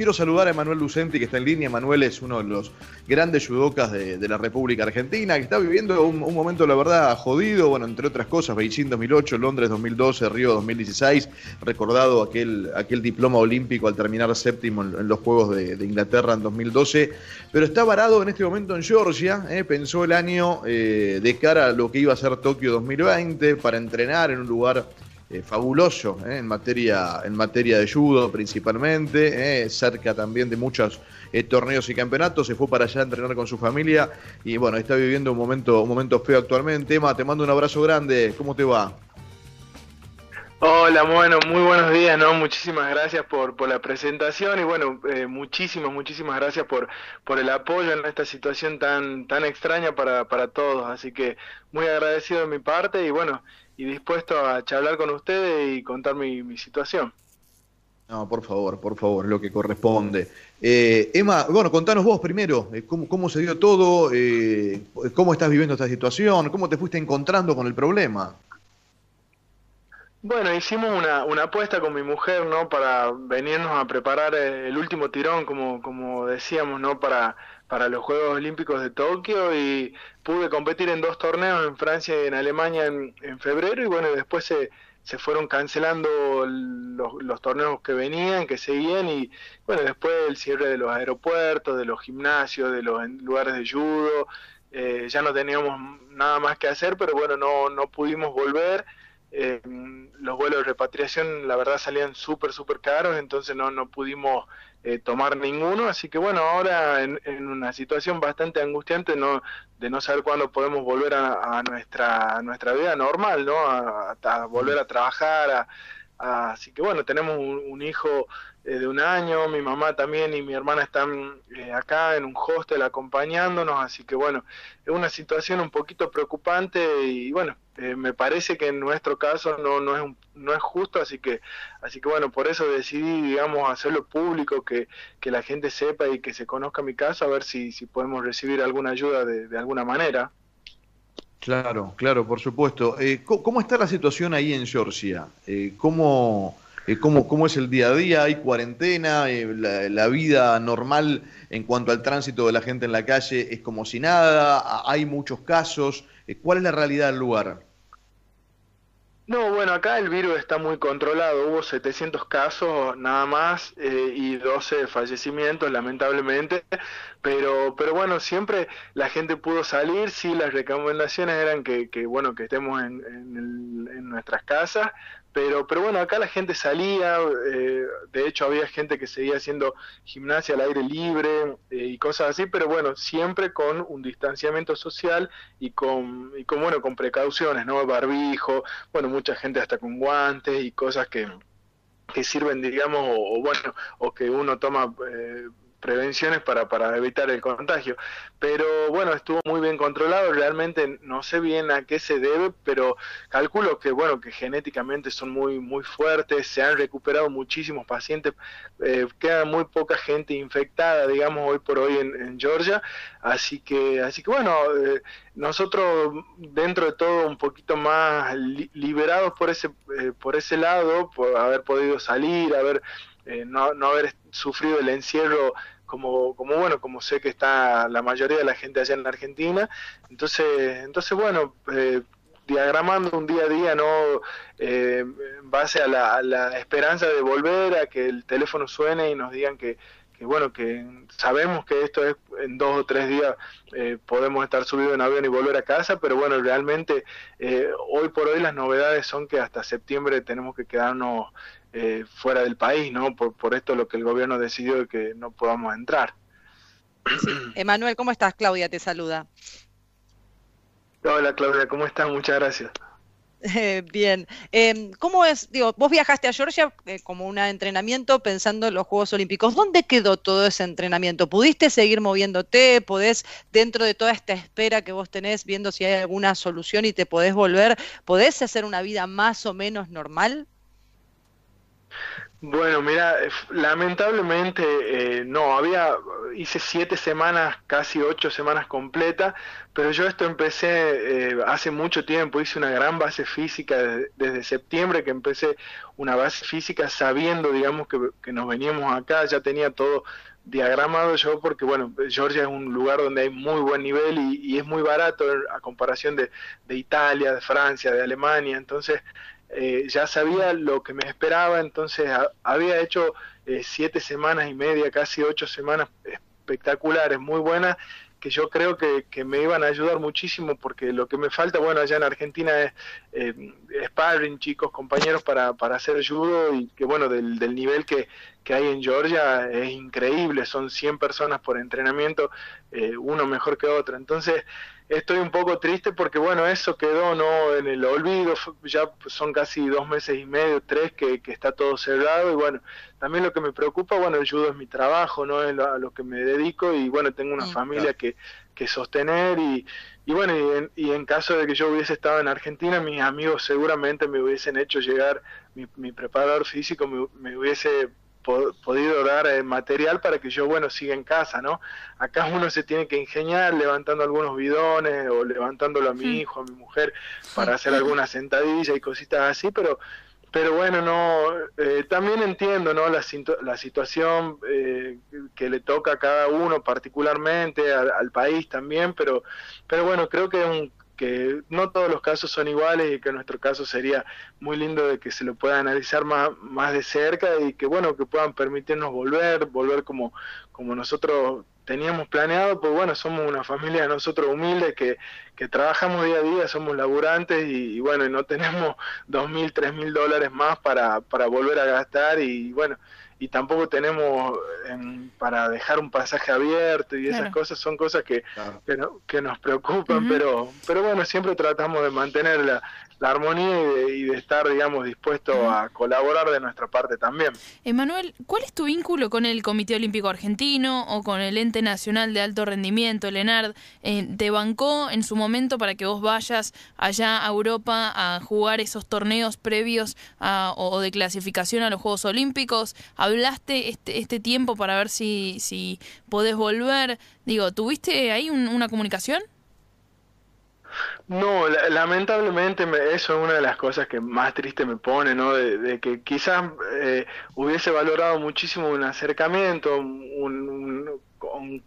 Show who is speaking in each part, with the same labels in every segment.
Speaker 1: quiero saludar a Emanuel Lucenti, que está en línea. Emanuel es uno de los grandes judocas de, la República Argentina, que está viviendo un, momento, la verdad, jodido, bueno, entre otras cosas, Beijing 2008, Londres 2012, Río 2016, recordado aquel, aquel diploma olímpico al terminar séptimo en, los Juegos de, Inglaterra en 2012, pero está varado en este momento en Georgia, eh, pensó el año eh, de cara a lo que iba a ser Tokio 2020 para entrenar en un lugar eh, fabuloso eh, en, materia, en materia de judo principalmente, eh, cerca también de muchos torneos y campeonatos, se fue para allá a entrenar con su familia y bueno, está viviendo un momento, un momento feo actualmente. Emma, te mando un abrazo grande, ¿cómo te va?
Speaker 2: Hola, bueno, muy buenos días, ¿no? Muchísimas gracias por, por la presentación y bueno, muchísimas, muchísimas gracias por, por el apoyo en esta situación tan, tan extraña para, para todos. Así que muy agradecido de mi parte y bueno, y dispuesto a charlar con ustedes y contar mi, situación.
Speaker 1: No, por favor, por favor, lo que corresponde. Eh, Emma, bueno, contanos vos primero, eh, cómo, se dio todo, eh, cómo estás viviendo esta situación, cómo te fuiste encontrando con el problema.
Speaker 2: Bueno, hicimos una, una apuesta con mi mujer, ¿no? Para venirnos a preparar el último tirón, como, como decíamos, ¿no? Para, para los Juegos Olímpicos de Tokio y pude competir en dos torneos en Francia y en Alemania en, febrero y bueno, después se, se fueron cancelando los, los, torneos que venían, que seguían y bueno, después el cierre de los aeropuertos, de los gimnasios, de los lugares de judo, eh, ya no teníamos nada más que hacer, pero bueno, no, no pudimos volver. Eh, los vuelos de repatriación la verdad salían súper, súper caros, entonces no, no pudimos eh, tomar ninguno, así que bueno, ahora en, una situación bastante angustiante no, de no saber cuándo podemos volver a, nuestra, nuestra vida normal, ¿no? A, volver a trabajar, así que bueno, tenemos un, hijo eh, de un año, mi mamá también y mi hermana están eh, acá en un hostel acompañándonos, así que bueno, es una situación un poquito preocupante y bueno, eh, me parece que en nuestro caso no, no, es no es justo, así que, así que bueno, por eso decidí, digamos, hacerlo público, que, que la gente sepa y que se conozca mi caso, a ver si, si podemos recibir alguna ayuda de, de alguna manera.
Speaker 1: Claro, claro, por supuesto. ¿cómo, está la situación ahí en Georgia? ¿cómo, cómo, ¿Cómo es el día a día? ¿Hay cuarentena? La, la, vida normal en cuanto al tránsito de la gente en la calle es como si nada? ¿Hay muchos casos? ¿Cuál es la realidad del lugar?
Speaker 2: No, bueno, acá el virus está muy controlado. Hubo 700 casos nada más eh, y 12 fallecimientos, lamentablemente. Pero, pero bueno, siempre la gente pudo salir. Sí, las recomendaciones eran que, que bueno, que estemos en nuestras casas, pero, pero bueno, acá la gente salía, eh, de hecho había gente que seguía haciendo gimnasia al aire libre eh, y cosas así, pero bueno, siempre con un distanciamiento social y con, y con, bueno, con precauciones, ¿no? Barbijo, bueno, mucha gente hasta con guantes y cosas que, que sirven, digamos, o, bueno, o que uno toma eh, prevenciones para, para evitar el contagio. Pero bueno, estuvo muy bien controlado, realmente no sé bien a qué se debe, pero calculo que bueno, que genéticamente son muy, muy fuertes, se han recuperado muchísimos pacientes, eh, queda muy poca gente infectada, digamos, hoy por hoy en, Georgia, así que, así que bueno, eh, nosotros dentro de todo un poquito más liberados por ese, eh, por ese lado, por haber podido salir, haber eh, no, no haber sufrido el encierro como, como bueno, como sé que está la mayoría de la gente allá en la Argentina. Entonces, entonces bueno, eh, diagramando un día a día, ¿no? Eh, en base a la, esperanza de volver, a que el teléfono suene y nos digan que, que bueno, que sabemos que esto es en dos o tres días podemos estar subidos en avión y volver a casa, pero bueno, realmente hoy por hoy las novedades son que hasta septiembre tenemos que quedarnos eh, fuera del país, ¿no? Por, por esto lo que el gobierno decidió de que no podamos entrar.
Speaker 3: Emanuel, ¿cómo estás? Claudia te saluda.
Speaker 2: Hola Claudia, ¿cómo estás? Muchas gracias.
Speaker 3: bien, eh, ¿cómo es? Digo, vos viajaste a Georgia eh, como un entrenamiento pensando en los Juegos Olímpicos. ¿Dónde quedó todo ese entrenamiento? ¿Pudiste seguir moviéndote? ¿Podés, dentro de toda esta espera que vos tenés, viendo si hay alguna solución y te podés volver, podés hacer una vida más o menos normal?
Speaker 2: Bueno, mira, lamentablemente eh, no, había, hice siete semanas, casi ocho semanas completas, pero yo esto empecé eh, hace mucho tiempo, hice una gran base física desde, septiembre que empecé una base física sabiendo, digamos, que, nos veníamos acá, ya tenía todo diagramado yo porque, bueno, Georgia es un lugar donde hay muy buen nivel y, es muy barato a comparación de, de Italia, de Francia, de Alemania, entonces eh, ya sabía lo que me esperaba, entonces había hecho eh, siete semanas y media, casi ocho semanas espectaculares, muy buenas, que yo creo que, que, me iban a ayudar muchísimo porque lo que me falta, bueno, allá en Argentina es eh, sparring, chicos, compañeros para, para hacer judo y que bueno, del, del nivel que, que, hay en Georgia es increíble, son 100 personas por entrenamiento, eh, uno mejor que otro. Entonces, estoy un poco triste porque bueno, eso quedó no en el olvido, ya son casi dos meses y medio, tres que, que está todo cerrado y bueno, también lo que me preocupa, bueno, el judo es mi trabajo, no es a lo que me dedico y bueno, tengo una familia que, que sostener y, y bueno, y en, y en, caso de que yo hubiese estado en Argentina, mis amigos seguramente me hubiesen hecho llegar, mi, mi preparador físico me, me hubiese podido dar eh, material para que yo, bueno, siga en casa, ¿no? Acá uno se tiene que ingeniar levantando algunos bidones o levantándolo a mi hijo, a mi mujer, para hacer alguna sentadilla y cositas así, pero pero bueno, no, eh, también entiendo, ¿no? La, la situación eh, que le toca a cada uno particularmente, al, al, país también, pero, pero bueno, creo que es un, que no todos los casos son iguales y que en nuestro caso sería muy lindo de que se lo pueda analizar más, más de cerca y que bueno, que puedan permitirnos volver, volver como, como nosotros teníamos planeado, pues bueno, somos una familia nosotros humildes que, que trabajamos día a día, somos laburantes y, y bueno, no tenemos dos mil, tres mil dólares más para, para volver a gastar y bueno, y tampoco tenemos para dejar un pasaje abierto y esas cosas son cosas que, que, que, nos preocupan, pero, pero bueno, siempre tratamos de mantener la, la armonía y de, estar, digamos, dispuesto a colaborar de nuestra parte también.
Speaker 4: Emanuel, ¿cuál es tu vínculo con el Comité Olímpico Argentino o con el Ente Nacional de Alto Rendimiento, el ENARD? Eh, ¿Te bancó en su momento para que vos vayas allá a Europa a jugar esos torneos previos o de clasificación a los Juegos Olímpicos? ¿Hablaste este, este tiempo para ver si, si podés volver? Digo, ¿tuviste ahí una comunicación?
Speaker 2: No, lamentablemente eso es una de las cosas que más triste me pone, ¿no? De, que quizás eh, hubiese valorado muchísimo un acercamiento, un,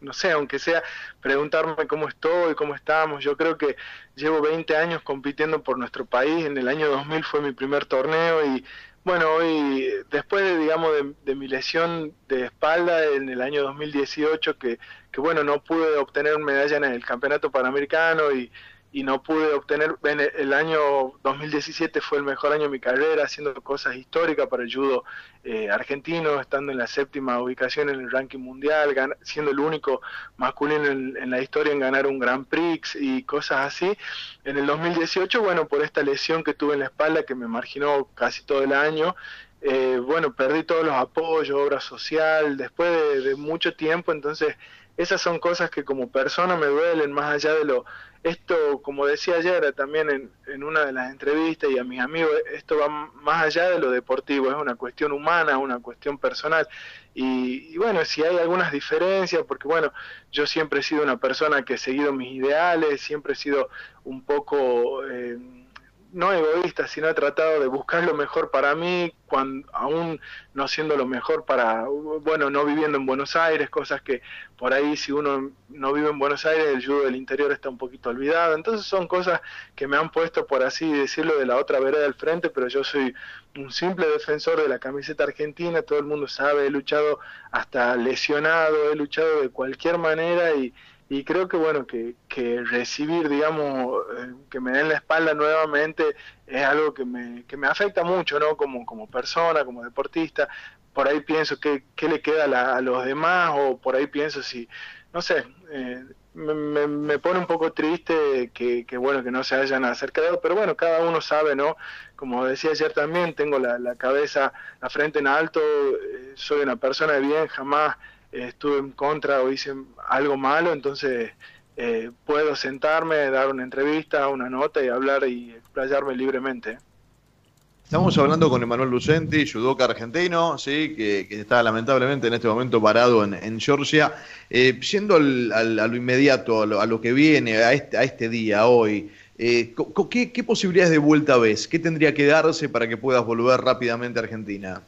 Speaker 2: no sé, aunque sea preguntarme cómo estoy, cómo estamos. Yo creo que llevo 20 años compitiendo por nuestro país. En el año 2000 fue mi primer torneo y bueno, hoy después de, digamos, de, de mi lesión de espalda en el año 2018, que, que bueno, no pude obtener medalla en el campeonato panamericano y y no pude obtener, el año 2017 fue el mejor año de mi carrera, haciendo cosas históricas para el judo eh, argentino, estando en la séptima ubicación en el ranking mundial, siendo el único masculino en, la historia en ganar un Grand Prix y cosas así. En el 2018, bueno, por esta lesión que tuve en la espalda que me marginó casi todo el año, eh, bueno, perdí todos los apoyos, obra social, después de, de mucho tiempo, entonces esas son cosas que como persona me duelen más allá de lo esto, como decía ayer también en, en, una de las entrevistas y a mis amigos, esto va más allá de lo deportivo, es una cuestión humana, una cuestión personal. Y, bueno, si hay algunas diferencias, porque bueno, yo siempre he sido una persona que he seguido mis ideales, siempre he sido un poco... Eh, no egoísta, sino he tratado de buscar lo mejor para mí, cuando, aún no siendo lo mejor para, bueno, no viviendo en Buenos Aires, cosas que por ahí si uno no vive en Buenos Aires, el judo del interior está un poquito olvidado. Entonces son cosas que me han puesto, por así decirlo, de la otra vereda del frente, pero yo soy un simple defensor de la camiseta argentina, todo el mundo sabe, he luchado hasta lesionado, he luchado de cualquier manera y y creo que bueno que, que recibir digamos eh, que me den la espalda nuevamente es algo que me, que me afecta mucho no como como persona como deportista por ahí pienso que qué le queda a, los demás o por ahí pienso si no sé eh, me, me, pone un poco triste que, que, bueno que no se hayan acercado pero bueno cada uno sabe no como decía ayer también tengo la, la cabeza la frente en alto eh, soy una persona de bien jamás estuve en contra o hice algo malo, entonces eh, puedo sentarme, dar una entrevista, una nota y hablar y explayarme libremente.
Speaker 1: Estamos hablando con Emanuel Lucenti, judoka argentino, ¿sí? que, está lamentablemente en este momento parado en, Georgia. Eh, yendo al, a lo inmediato, a lo, que viene, a este, a este día, hoy, eh, ¿qué, ¿qué, posibilidades de vuelta ves? ¿Qué tendría que darse para que puedas volver rápidamente a Argentina?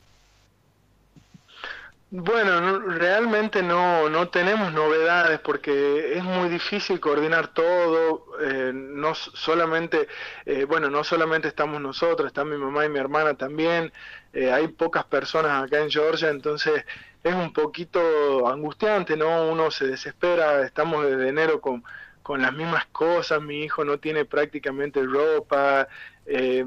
Speaker 2: Bueno, realmente no, no tenemos novedades porque es muy difícil coordinar todo, eh, no solamente, eh, bueno, no solamente estamos nosotros, está mi mamá y mi hermana también, eh, hay pocas personas acá en Georgia, entonces es un poquito angustiante, ¿no? Uno se desespera, estamos desde enero con con las mismas cosas, mi hijo no tiene prácticamente ropa, eh,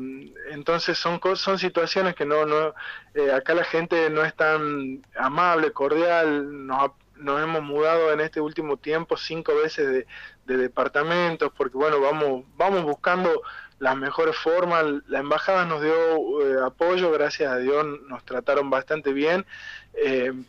Speaker 2: entonces son son situaciones que no, no eh, acá la gente no es tan amable, cordial, nos, nos hemos mudado en este último tiempo cinco veces de, de departamentos, porque bueno, vamos, vamos buscando las mejores formas, la embajada nos dio eh, apoyo, gracias a Dios nos trataron bastante bien,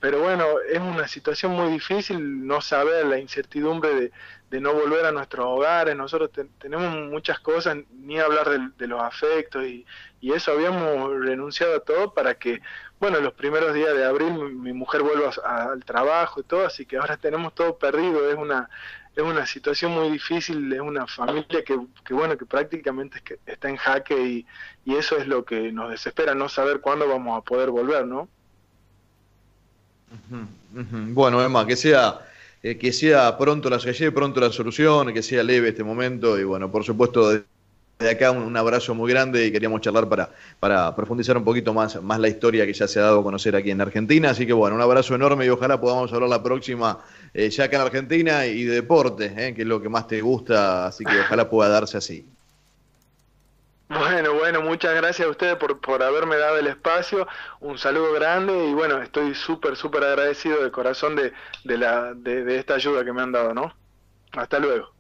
Speaker 2: pero bueno, es una situación muy difícil no saber la incertidumbre de, de no volver a nuestros hogares, nosotros tenemos muchas cosas, ni hablar de, los afectos y, y, eso habíamos renunciado a todo para que, bueno, los primeros días de abril mi, mujer vuelva al trabajo y todo, así que ahora tenemos todo perdido, es una es una situación muy difícil, es una familia que, que bueno, que prácticamente está en jaque y, y eso es lo que nos desespera, no saber cuándo vamos a poder volver, ¿no?
Speaker 1: Bueno, Emma, que sea eh, que sea pronto la, que pronto la solución, que sea leve este momento y bueno, por supuesto de acá un, abrazo muy grande y queríamos charlar para, para profundizar un poquito más, más la historia que ya se ha dado a conocer aquí en Argentina. Así que bueno, un abrazo enorme y ojalá podamos hablar la próxima eh, ya acá en Argentina y de deporte, eh, que es lo que más te gusta, así que ojalá pueda darse así.
Speaker 2: Bueno, bueno, muchas gracias a ustedes por, por haberme dado el espacio, un saludo grande y bueno, estoy súper, súper agradecido de corazón de, de, la, de esta ayuda que me han dado, ¿no? Hasta luego.